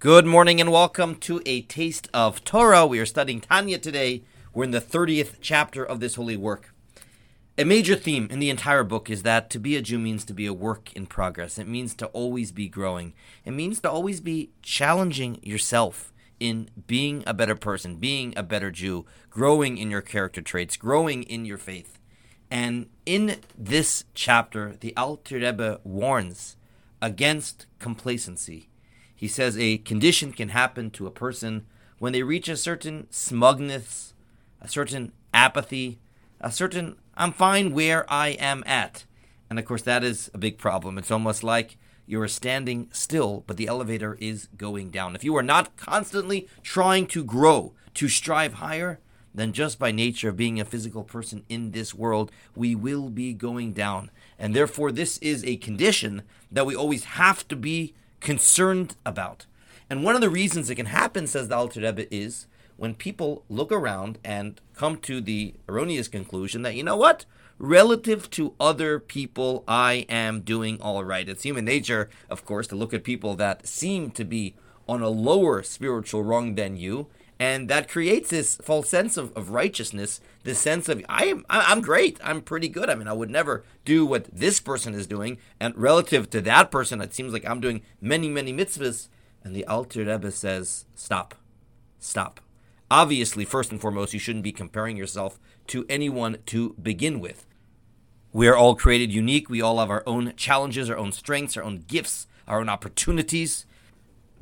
Good morning and welcome to a taste of Torah. We are studying Tanya today. We're in the 30th chapter of this holy work. A major theme in the entire book is that to be a Jew means to be a work in progress. It means to always be growing. It means to always be challenging yourself in being a better person, being a better Jew, growing in your character traits, growing in your faith. And in this chapter, the Alter Rebbe warns against complacency he says a condition can happen to a person when they reach a certain smugness, a certain apathy, a certain I'm fine where I am at. And of course, that is a big problem. It's almost like you are standing still, but the elevator is going down. If you are not constantly trying to grow, to strive higher, then just by nature of being a physical person in this world, we will be going down. And therefore, this is a condition that we always have to be concerned about. And one of the reasons it can happen, says the Alter Rebbe, is when people look around and come to the erroneous conclusion that, you know what? Relative to other people, I am doing all right. It's human nature, of course, to look at people that seem to be on a lower spiritual rung than you and that creates this false sense of, of righteousness this sense of i am i'm great. I'm pretty good. I mean i would never do what this person is doing. And relative to that person it seems like i'm doing many many mitzvahs. And the alter rebbe says stop. Stop. Obviously first and foremost you shouldn't be comparing yourself to anyone to begin with. We are all created unique. We all have our own challenges our own strengths our own gifts our own opportunities.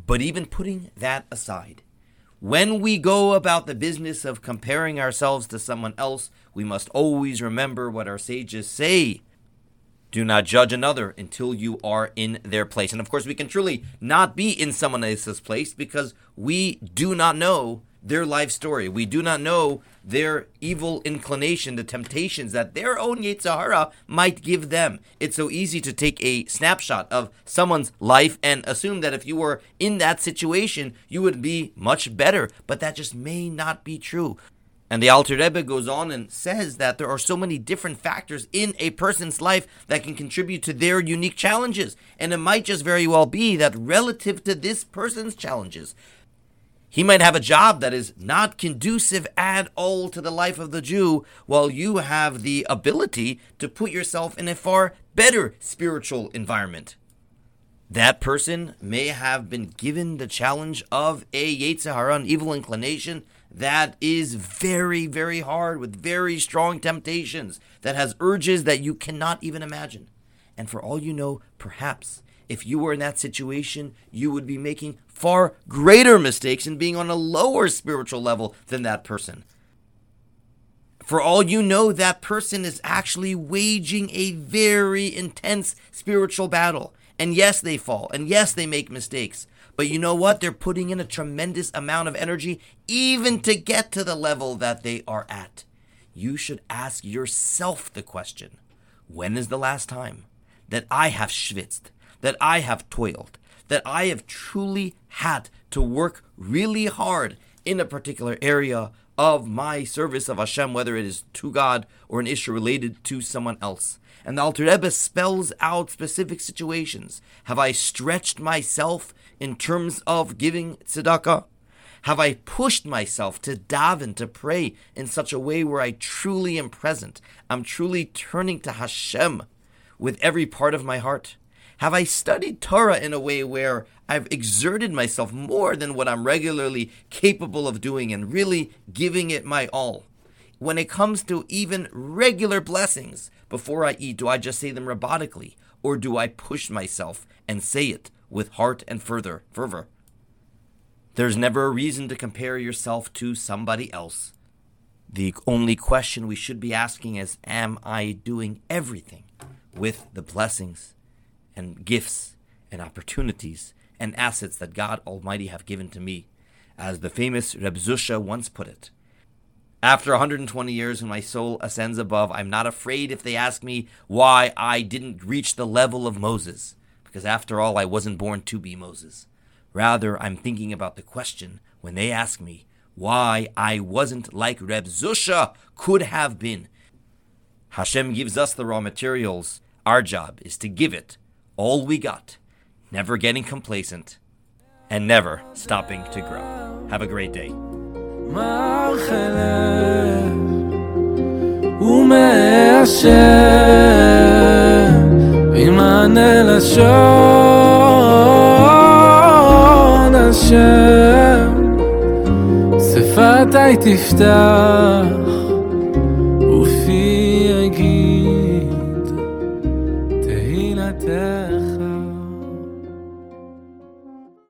But even putting that aside when we go about the business of comparing ourselves to someone else, we must always remember what our sages say. Do not judge another until you are in their place. And of course, we can truly not be in someone else's place because we do not know their life story. We do not know their evil inclination, the temptations that their own Yetzer Hara might give them. It's so easy to take a snapshot of someone's life and assume that if you were in that situation, you would be much better. But that just may not be true. And the Alter Rebbe goes on and says that there are so many different factors in a person's life that can contribute to their unique challenges. And it might just very well be that relative to this person's challenges, he might have a job that is not conducive at all to the life of the Jew, while you have the ability to put yourself in a far better spiritual environment. That person may have been given the challenge of a Yetzer Hara, an evil inclination that is very, very hard with very strong temptations, that has urges that you cannot even imagine. And for all you know, perhaps if you were in that situation, you would be making far greater mistakes and being on a lower spiritual level than that person. For all you know, that person is actually waging a very intense spiritual battle. And yes, they fall. And yes, they make mistakes. But you know what? They're putting in a tremendous amount of energy even to get to the level that they are at. You should ask yourself the question when is the last time that I have schwitzed, that I have toiled, that I have truly had to work really hard in a particular area of my service of Hashem, whether it is to God or an issue related to someone else. And the Alter Rebbe spells out specific situations. Have I stretched myself in terms of giving tzedakah? Have I pushed myself to daven, to pray in such a way where I truly am present? I'm truly turning to Hashem with every part of my heart? Have I studied Torah in a way where I've exerted myself more than what I'm regularly capable of doing and really giving it my all? When it comes to even regular blessings, before I eat, do I just say them robotically? Or do I push myself and say it with heart and further fervor? There's never a reason to compare yourself to somebody else. The only question we should be asking is Am I doing everything with the blessings and gifts and opportunities and assets that God Almighty have given to me. As the famous Reb Zusha once put it, after 120 years when my soul ascends above, I'm not afraid if they ask me why I didn't reach the level of Moses, because after all, I wasn't born to be Moses. Rather, I'm thinking about the question when they ask me why I wasn't like Reb Zusha could have been. Hashem gives us the raw materials. Our job is to give it all we got, never getting complacent, and never stopping to grow. Have a great day. שפתי תפתח